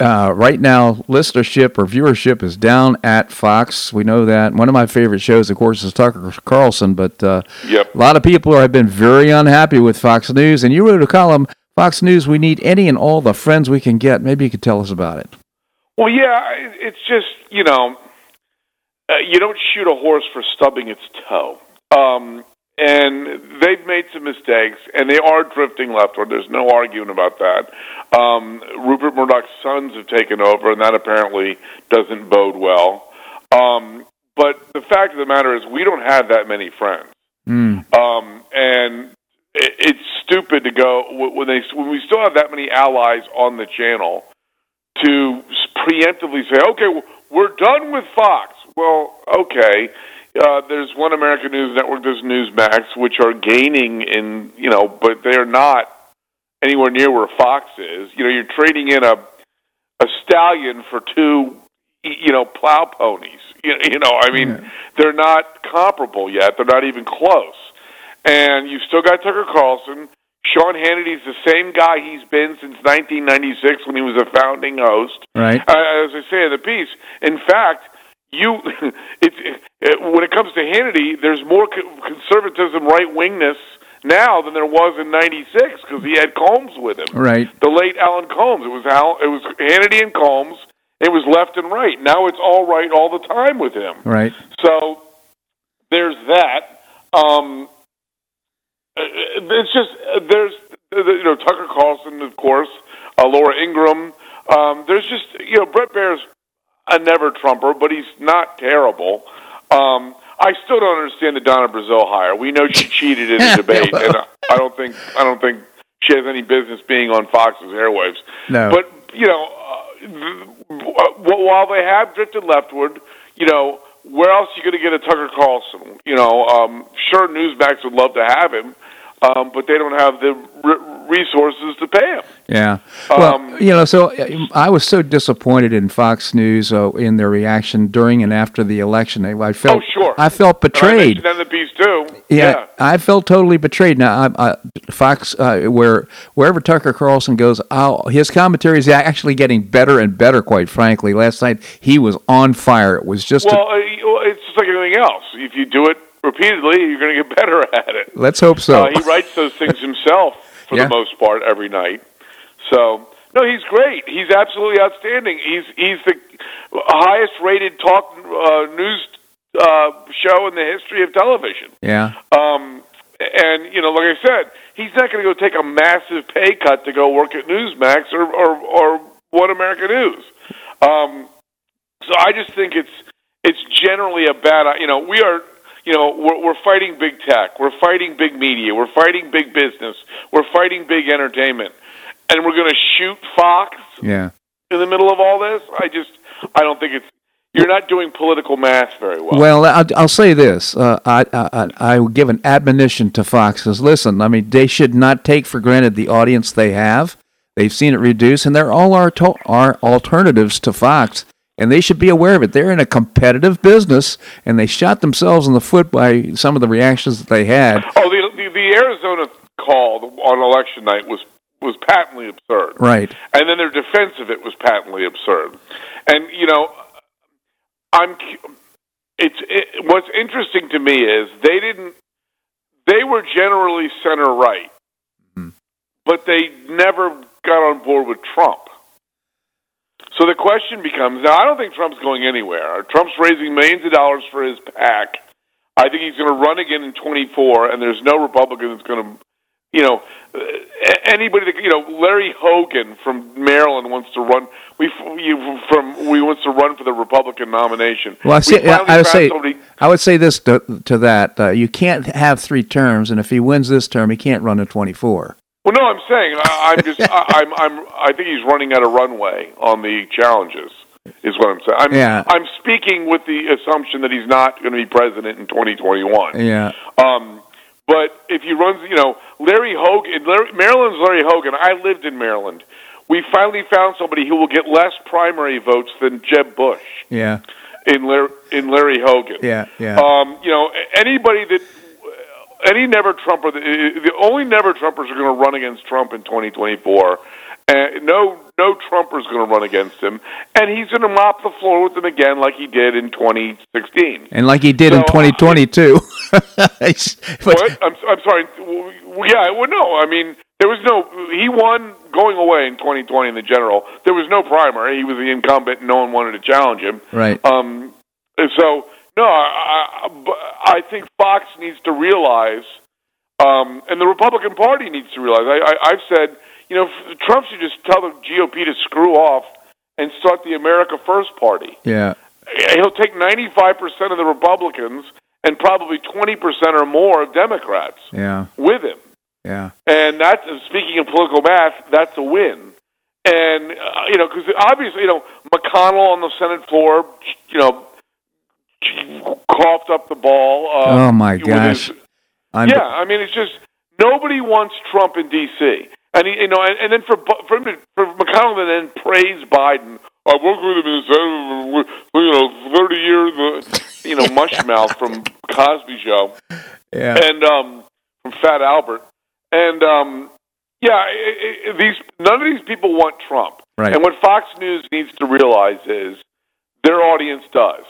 uh, right now, listenership or viewership is down at Fox. We know that. One of my favorite shows, of course, is Tucker Carlson, but uh, yep. a lot of people have been very unhappy with Fox News. And you wrote a column, Fox News, we need any and all the friends we can get. Maybe you could tell us about it. Well, yeah, it's just, you know, uh, you don't shoot a horse for stubbing its toe. Um, and they've made some mistakes, and they are drifting leftward. There's no arguing about that. Um, Rupert Murdoch's sons have taken over, and that apparently doesn't bode well. Um, but the fact of the matter is, we don't have that many friends, mm. um, and it's stupid to go when they when we still have that many allies on the channel to preemptively say, "Okay, we're done with Fox." Well, okay uh, there's one American News Network, there's Newsmax, which are gaining in, you know, but they are not anywhere near where Fox is. You know, you're trading in a a stallion for two, you know, plow ponies. You, you know, I mean, yeah. they're not comparable yet. They're not even close. And you've still got Tucker Carlson. Sean Hannity's the same guy he's been since 1996 when he was a founding host. Right. Uh, as I say in the piece, in fact, you it's it, when it comes to Hannity, there's more conservatism, right wingness now than there was in '96 because he had Colmes with him. Right. The late Alan Colmes. It was Al, it was Hannity and Colmes. It was left and right. Now it's all right all the time with him. Right. So there's that. Um, it's just uh, there's you know Tucker Carlson, of course, uh, Laura Ingraham. Um, there's just you know Bret Baier's a never Trumper, but he's not terrible. Um, I still don't understand the Donna Brazile hire. We know she cheated in the debate, and I don't think I don't think she has any business being on Fox's airwaves. No. But you know, uh, while they have drifted leftward, you know, where else are you going to get a Tucker Carlson? You know, um, sure, Newsmax would love to have him, um, but they don't have the resources to pay him. Yeah. Well, um, you know, so uh, I was so disappointed in Fox News uh, in their reaction during and after the election. I felt, oh, sure. I felt betrayed. And I the piece too. Yeah, yeah, I felt totally betrayed. Now, I, I, Fox, uh, where wherever Tucker Carlson goes, I'll, his commentary is actually getting better and better. Quite frankly, last night he was on fire. It was just well, a, uh, it's just like anything else. If you do it repeatedly, you're going to get better at it. Let's hope so. Uh, he writes those things himself for yeah. the most part every night. So no, he's great. He's absolutely outstanding. He's he's the highest rated talk uh, news uh, show in the history of television. Yeah. Um, and you know, like I said, he's not going to go take a massive pay cut to go work at Newsmax or or, or One American News. Um, so I just think it's it's generally a bad. You know, we are you know, we're, we're fighting big tech, we're fighting big media, we're fighting big business, we're fighting big entertainment, and we're going to shoot Fox. Yeah. In the middle of all this, I just, I don't think it's. You're not doing political math very well. Well, I'll, I'll say this: uh, I, I I will give an admonition to Fox. Says, listen, I mean, they should not take for granted the audience they have. They've seen it reduce, and they're all our to- our alternatives to Fox and they should be aware of it. They're in a competitive business, and they shot themselves in the foot by some of the reactions that they had. Oh, the the, the Arizona call on election night was was patently absurd. Right. And then their defense of it was patently absurd. And you know, I'm it's it, what's interesting to me is they didn't they were generally center right. Mm-hmm. But they never got on board with Trump. So the question becomes now, I don't think Trump's going anywhere. Trump's raising millions of dollars for his PAC. I think he's going to run again in 24, and there's no Republican that's going to, you know, anybody that, you know, Larry Hogan from Maryland wants to run. We from we wants to run for the Republican nomination. Well, I, see, I would say somebody, I would say this to, to that: uh, you can't have three terms, and if he wins this term, he can't run in 24. Well, no, I'm saying I, I'm just I, I'm I'm I think he's running out of runway on the challenges. Is what I'm saying. I'm, yeah. I'm speaking with the assumption that he's not going to be president in 2021. Yeah. Um, but if he runs, you know, Larry Hogan, Larry, Maryland's Larry Hogan. I lived in Maryland. We finally found somebody who will get less primary votes than Jeb Bush. Yeah. In Larry, in Larry Hogan. Yeah, yeah. Um, you know, anybody that any never Trumper, the, the only never Trumpers are going to run against Trump in 2024. And no, no Trumper's going to run against him, and he's going to mop the floor with him again, like he did in 2016, and like he did so, in 2022. what? I'm, I'm sorry. Yeah, well, no. I mean, there was no. He won going away in 2020 in the general. There was no primary. He was the incumbent, and no one wanted to challenge him. Right. Um. So no, I, I, I think Fox needs to realize, um, and the Republican Party needs to realize. I, I, I've said you know, Trump should just tell the GOP to screw off and start the America First Party. Yeah. He'll take 95% of the Republicans and probably 20% or more of Democrats yeah. with him. Yeah. And that's, speaking of political math, that's a win. And, uh, you know, because obviously, you know, McConnell on the Senate floor, you know, coughed up the ball. Uh, oh, my gosh. His, yeah, I mean, it's just nobody wants Trump in D.C. And he, you know, and, and then for for him to, for McConnell to then praise Biden. I worked with him in you know thirty years, uh, you know, mush mouth from Cosby Show, yeah, and um, from Fat Albert, and um, yeah, it, it, these none of these people want Trump, right? And what Fox News needs to realize is their audience does.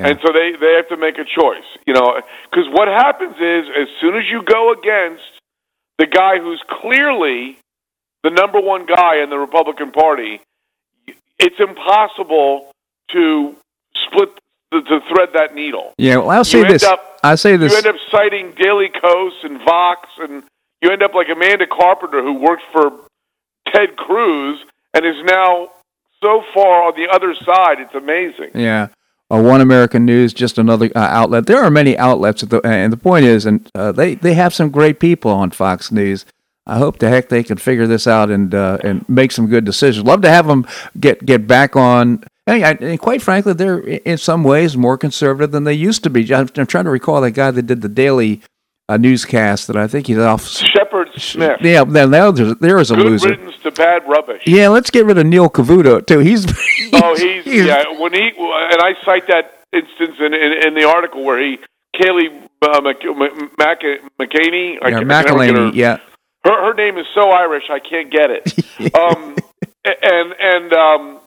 Yeah. And so they, they have to make a choice, you know, because what happens is as soon as you go against the guy who's clearly the number one guy in the Republican Party, it's impossible to split to, to thread that needle. Yeah, well, I'll say this. Up, I'll say this. You end up citing Daily Kos and Vox, and you end up like Amanda Carpenter, who worked for Ted Cruz and is now so far on the other side. It's amazing. Yeah uh, One American News, just another uh, outlet. There are many outlets, the, and the point is, and uh, they they have some great people on Fox News. I hope the heck they can figure this out and uh, and make some good decisions. Love to have them get get back on. And, and quite frankly, they're in some ways more conservative than they used to be. I'm, I'm trying to recall that guy that did the daily a newscast that I think he's off. Shepard Smith. Yeah, then there, there is a Good loser. riddance to bad rubbish. Yeah, let's get rid of Neil Cavuto too. He's, he's oh, he's, he's, yeah. When he and I cite that instance in in, in the article where he Kayleigh uh, Mc, Mc, McCaney. Yeah, McElhaney. Yeah. Her her name is so Irish I can't get it. um, and and um,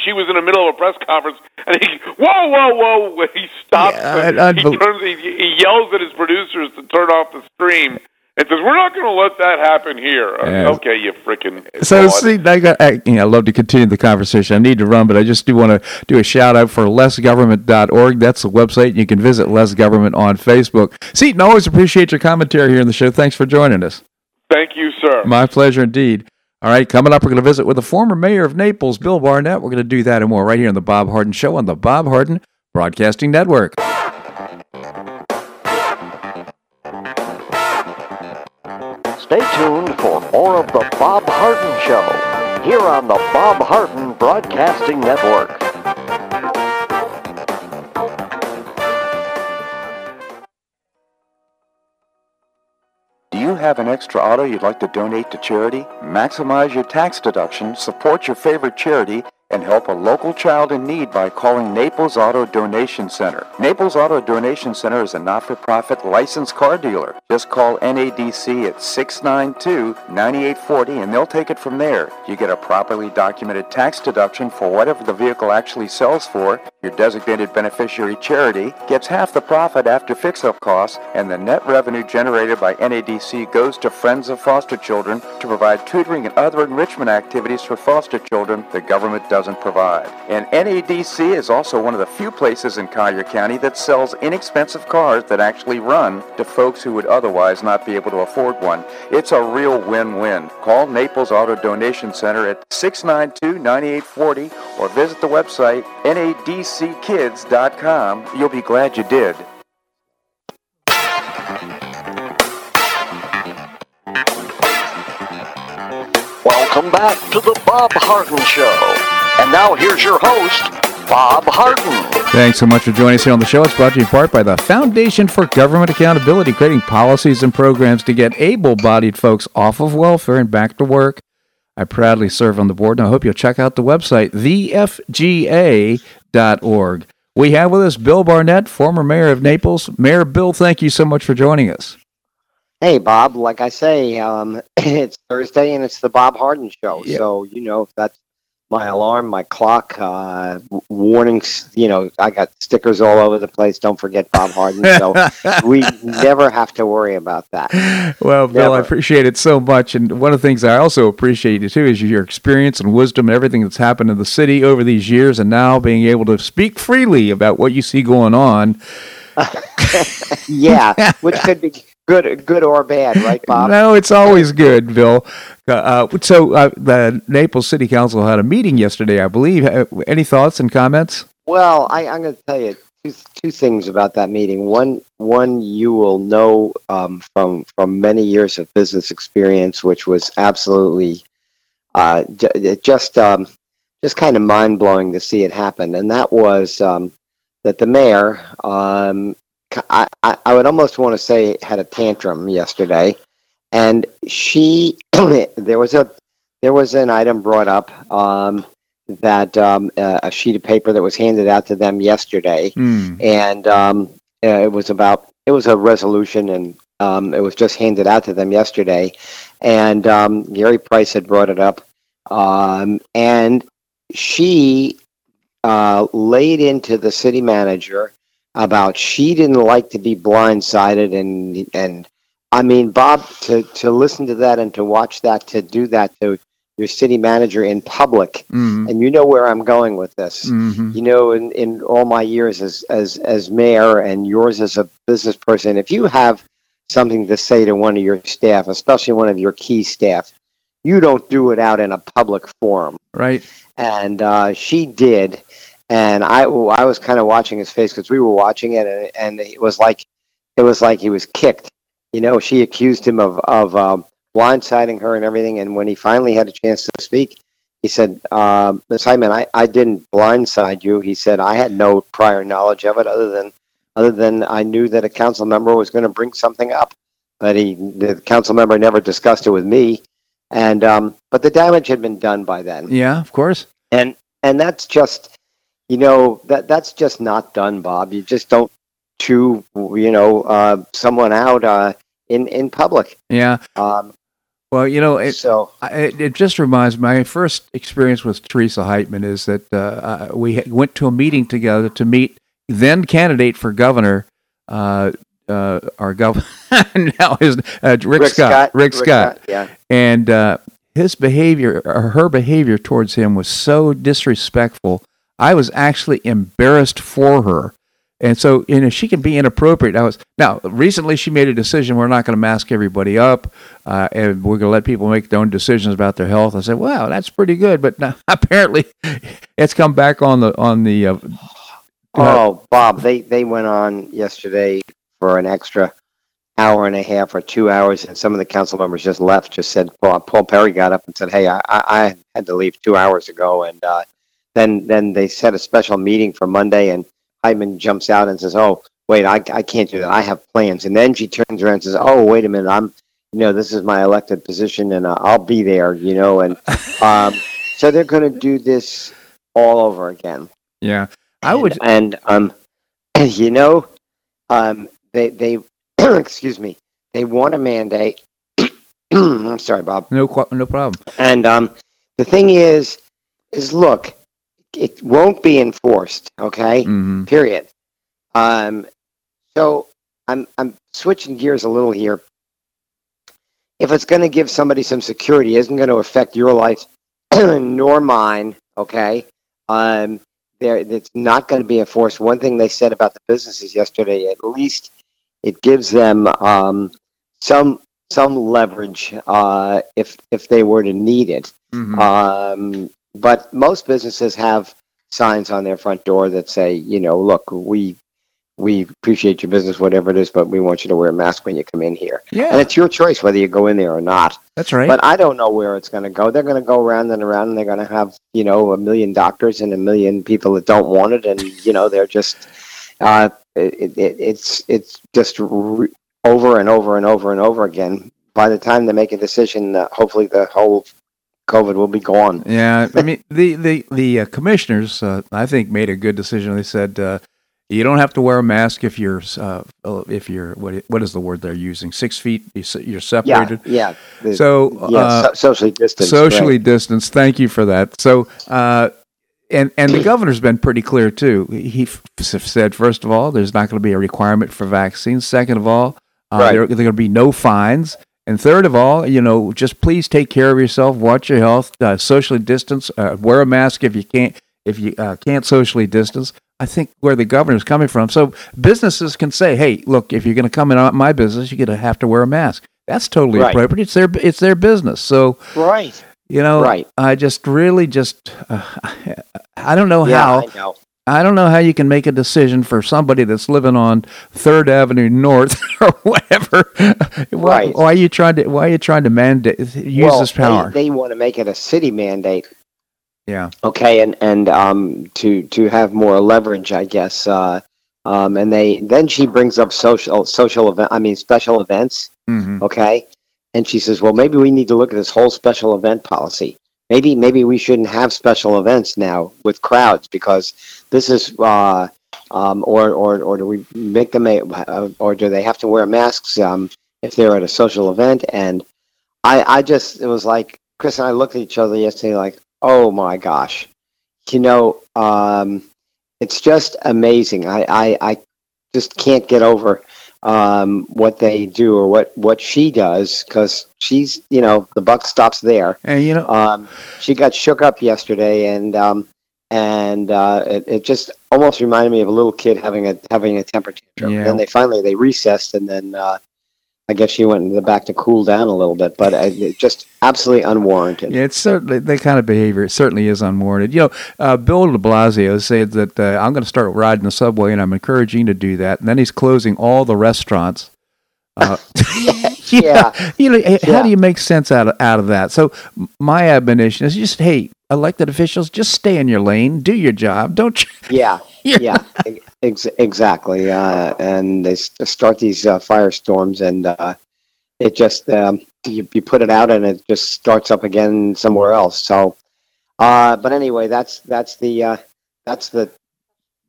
she was in the middle of a press conference, and he, whoa, whoa, whoa, he stops. Yeah, and he, turns, he, he yells at his producers to turn off the stream. And says, "We're not going to let that happen here." Uh, yeah. Okay, you freaking. So see, I got. I, you know, I love to continue the conversation. I need to run, but I just do want to do a shout out for lessgovernment.org. That's the website. You can visit Less Government on Facebook. Seton, always appreciate your commentary here in the show. Thanks for joining us. Thank you, sir. My pleasure indeed. All right, coming up, we're going to visit with the former mayor of Naples, Bill Barnett. We're going to do that and more right here on the Bob Harden Show on the Bob Harden Broadcasting Network. Stay tuned for more of the Bob Harden Show here on the Bob Harden Broadcasting Network. Have an extra auto you'd like to donate to charity? Maximize your tax deduction, support your favorite charity, and help a local child in need by calling Naples Auto Donation Center. Naples Auto Donation Center is a not-for-profit licensed car dealer. Just call NADC at 692-9840 and they'll take it from there. You get a properly documented tax deduction for whatever the vehicle actually sells for. Your designated beneficiary charity gets half the profit after fix-up costs and the net revenue generated by NADC goes to Friends of Foster Children to provide tutoring and other enrichment activities for foster children the government does doesn't provide. And NADC is also one of the few places in Collier County that sells inexpensive cars that actually run to folks who would otherwise not be able to afford one. It's a real win-win. Call Naples Auto Donation Center at 692-9840 or visit the website nadckids.com. You'll be glad you did. Welcome back to the Bob Harden Show. And now here's your host, Bob Harden. Thanks so much for joining us here on the show. It's brought to you in part by the Foundation for Government Accountability, creating policies and programs to get able bodied folks off of welfare and back to work. I proudly serve on the board, and I hope you'll check out the website, thefga.org. We have with us Bill Barnett, former mayor of Naples. Mayor Bill, thank you so much for joining us. Hey, Bob. Like I say, um, it's Thursday and it's the Bob Harden show. Yeah. So you know that's my alarm, my clock, uh, warnings. You know, I got stickers all over the place. Don't forget Bob Harden. So we never have to worry about that. well, Bill, I appreciate it so much. And one of the things I also appreciate you too is your experience and wisdom and everything that's happened in the city over these years, and now being able to speak freely about what you see going on. Yeah, which could be good, good or bad, right, Bob? No, it's always good, Bill. Uh, uh, so uh, the Naples City Council had a meeting yesterday, I believe. Uh, Any thoughts and comments? Well, I, I'm going to tell you two, two things about that meeting. One, one you will know um, from from many years of business experience, which was absolutely uh, j- just um, just kind of mind blowing to see it happen, and that was um, that the mayor. Um, I, I, would almost want to say had a tantrum yesterday, and she there was a there was an item brought up. Um, that um, uh, a sheet of paper that was handed out to them yesterday, Hmm. and um, uh, it was about it was a resolution, and um, it was just handed out to them yesterday, and um, Gary Price had brought it up, um, and she uh, laid into the city manager about she didn't like to be blindsided, and and I mean Bob to to listen to that and to watch that to do that to your city manager in public Mm. and you know where I'm going with this. hmm You know, in, in all my years as, as as mayor and yours as a business person, if you have something to say to one of your staff, especially one of your key staff, you don't do it out in a public forum. Right. And uh, she did, and I I was kind of watching his face because we were watching it, and, and it was like it was like he was kicked. You know, she accused him of of um, blindsiding her and everything, and when he finally had a chance to speak, he said, um, "Ms. Heitmann, I, I didn't blindside you." He said, "I had no prior knowledge of it, other than other than I knew that a council member was going to bring something up, but he the council member never discussed it with me, and um, but the damage had been done by then, Yeah, of course. and and that's just, you know, that that's just not done, Bob. You just don't chew, you know, uh, someone out uh, in in public. Yeah. Um, Well, you know, it, so it, it just reminds me. My first experience with Teresa Heitmann is that uh, we went to a meeting together to meet then candidate for governor, uh, uh, our governor now is uh, Rick, Scott. Rick, Scott. yeah. and uh, his behavior or her behavior towards him was so disrespectful. I was actually embarrassed for her. And so, you know, she can be inappropriate. I was now recently she made a decision. We're not going to mask everybody up, uh, and we're going to let people make their own decisions about their health. I said, "Wow, that's pretty good." But now, apparently, it's come back on the on the. Uh, Oh, Bob, they they went on yesterday for an extra hour and a half or two hours, and some of the council members just left. Just said Paul, Paul Perry got up and said, "Hey, I, I I had to leave two hours ago," and uh, then then they set a special meeting for Monday, and Heitmann jumps out and says, "Oh, wait, I I can't do that. I have plans." And then she turns around and says, "Oh, wait a minute, I'm." You know, this is my elected position, and uh, I'll be there. You know, and um, so they're going to do this all over again. yeah, I would. And, um, you know, um, they they excuse me, they want a mandate. I'm sorry, Bob. No, no problem. And um, the thing is, is look, it won't be enforced. Okay, hmm period. Um, so I'm I'm switching gears a little here. If it's going to give somebody some security, it isn't going to affect your life nor mine. Okay, um, there it's not going to be enforced. One thing they said about the businesses yesterday, at least it gives them um, some some leverage uh, if if they were to need it. hmm Um, but most businesses have signs on their front door that say, you know, look, we we appreciate your business, whatever it is, but we want you to wear a mask when you come in here. Yeah. And it's your choice whether you go in there or not. that's right. But I don't know where it's going to go. They're going to go around and around, and they're going to have, you know, a million doctors and a million people that don't want it, and you know, they're just, uh, it, it, it's it's just re- over and over and over and over again. By the time they make a decision, uh, hopefully the whole COVID will be gone. Yeah, I mean the the the uh, commissioners, uh, I think, made a good decision. They said uh, you don't have to wear a mask if you're uh, if you're what what is the word they're using? Six feet. You're separated. Yeah, yeah. so yeah, uh, so, socially distanced. Socially right. distanced. Thank you for that. So. Uh, and and the governor's been pretty clear too. He f- said, first of all, there's not going to be a requirement for vaccines. Second of all, uh, Right. there, there are going to be no fines. And third of all, you know, just please take care of yourself, watch your health, uh, socially distance, uh, wear a mask if you can't if you uh, can't socially distance. I think where the governor's coming from. So businesses can say, "Hey, look, if you're going to come in my business, you're going to have to wear a mask." That's totally Right. appropriate. It's their it's their business. So Right. you know, Right. I just really just uh, I don't know Yeah, how know. I don't know how you can make a decision for somebody that's living on Third Avenue North or whatever. Why, Right. why are you trying to? Why are you trying to mandate use well, this power? They, they want to make it a city mandate. yeah, Okay, and and um, to to have more leverage, I guess. Uh, um, and they then she brings up social social event. I mean, special events. hmm Okay, and she says, well, maybe we need to look at this whole special event policy. Maybe maybe we shouldn't have special events now with crowds because this is. Uh, um, or, or, or do we make them a, uh, or do they have to wear masks um, if they're at a social event? And I, I just, it was like, Chris and I looked at each other yesterday like, oh my gosh. You know, um, it's just amazing. I, I, I just can't get over um, what they do or what, what she does because she's, you know, the buck stops there. and you know, Um, she got shook up yesterday, and um, and uh, it, it just almost reminded me of a little kid having a having a temper tantrum. Yeah. Then they finally they recessed, and then uh, I guess she went in the back to cool down a little bit. But uh, it just absolutely unwarranted. Yeah, it's certainly that kind of behavior. It certainly is unwarranted. You know, uh, Bill De Blasio said that uh, I'm going to start riding the subway, and I'm encouraging you to do that. And then he's closing all the restaurants. Uh, Yeah. You know, h- how do you make sense out of out of that? So my admonition is just, hey, elected officials, just stay in your lane, do your job. Don't you? Yeah, yeah, ex- exactly. Uh, and they start these uh, firestorms, and uh, it just um, you, you put it out, and it just starts up again somewhere else. So, uh, but anyway, that's that's the uh, that's the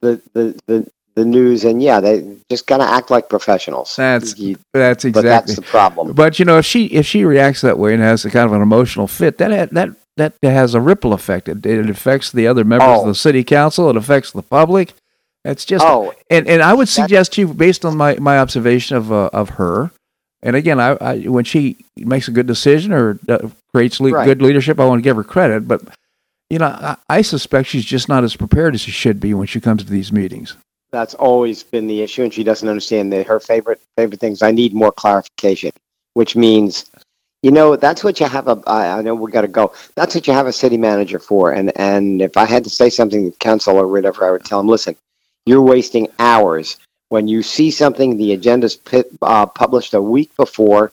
the the the the news, and yeah, they just kind of act like professionals. That's You- That's but exactly. that's the problem. But you know, if she if she reacts that way and has a kind of an emotional fit, that that that has a ripple effect. It, it affects the other members of Oh. the city council. It affects the public. It's just Oh, and and I would suggest to you, based on my my observation of uh, of her, and again, I, I when she makes a good decision or uh, creates le- Right. good leadership, I want to give her credit. But you know, I, I suspect she's just not as prepared as she should be when she comes to these meetings. that's always been the issue, and she doesn't understand that her favorite favorite things. I need more clarification, which means, you know, that's what you have a. I I know we got to go. That's what you have a city manager for. And and if I had to say something to council or whatever, I would tell him, listen, you're wasting hours when you see something. The agenda's pit, uh, published a week before.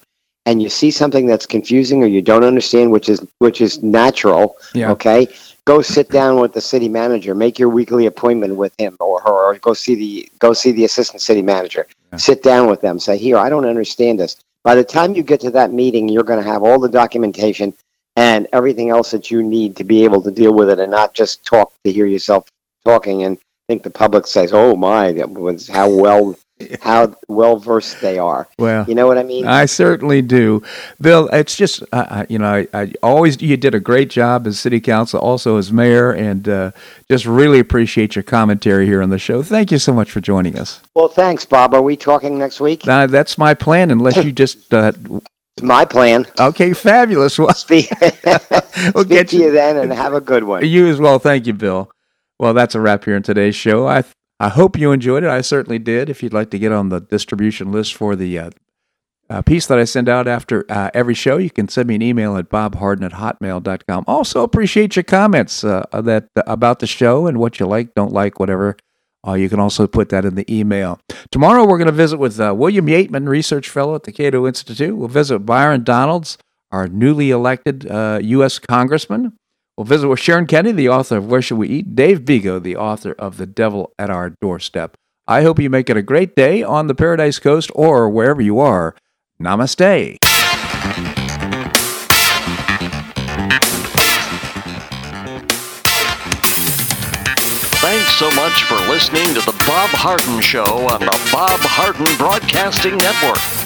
And you see something that's confusing or you don't understand, which is which is natural. Yeah. Okay, go sit down with the city manager make your weekly appointment with him or her or go see the go see the assistant city manager Yeah. sit down with them say here i don't understand this by the time you get to that meeting you're going to have all the documentation and everything else that you need to be able to deal with it and not just talk to hear yourself talking and think the public says oh my that was how well how well versed they are Well, you know what i mean I certainly do, Bill. It's just uh, you know I, I always you did a great job as city council, also as mayor, and uh, just really appreciate your commentary here on the show. Thank you so much for joining us. well thanks bob are we talking next week that's my plan, unless you just uh, my plan okay, fabulous. Well, speak, we'll speak get to you then and have a good one You as well. Thank you, Bill. Well, that's a wrap here in today's show. I I hope you enjoyed it. I certainly did. If you'd like to get on the distribution list for the uh, uh, piece that I send out after uh, every show, you can send me an email at bobharden at hotmail.com. Also, appreciate your comments uh, that about the show and what you like, don't like, whatever. Uh, you can also put that in the email. Tomorrow, we're going to visit with uh, William Yeatman, research fellow at the Cato Institute. We'll visit Byron Donalds, our newly elected uh, U.S. congressman. We'll visit with Sharon Kennedy, the author of Where Should We Eat? Dave Bego, the author of The Devil at Our Doorstep. I hope you make it a great day on the Paradise Coast or wherever you are. Namaste. Thanks so much for listening to The Bob Harden Show on the Bob Harden Broadcasting Network.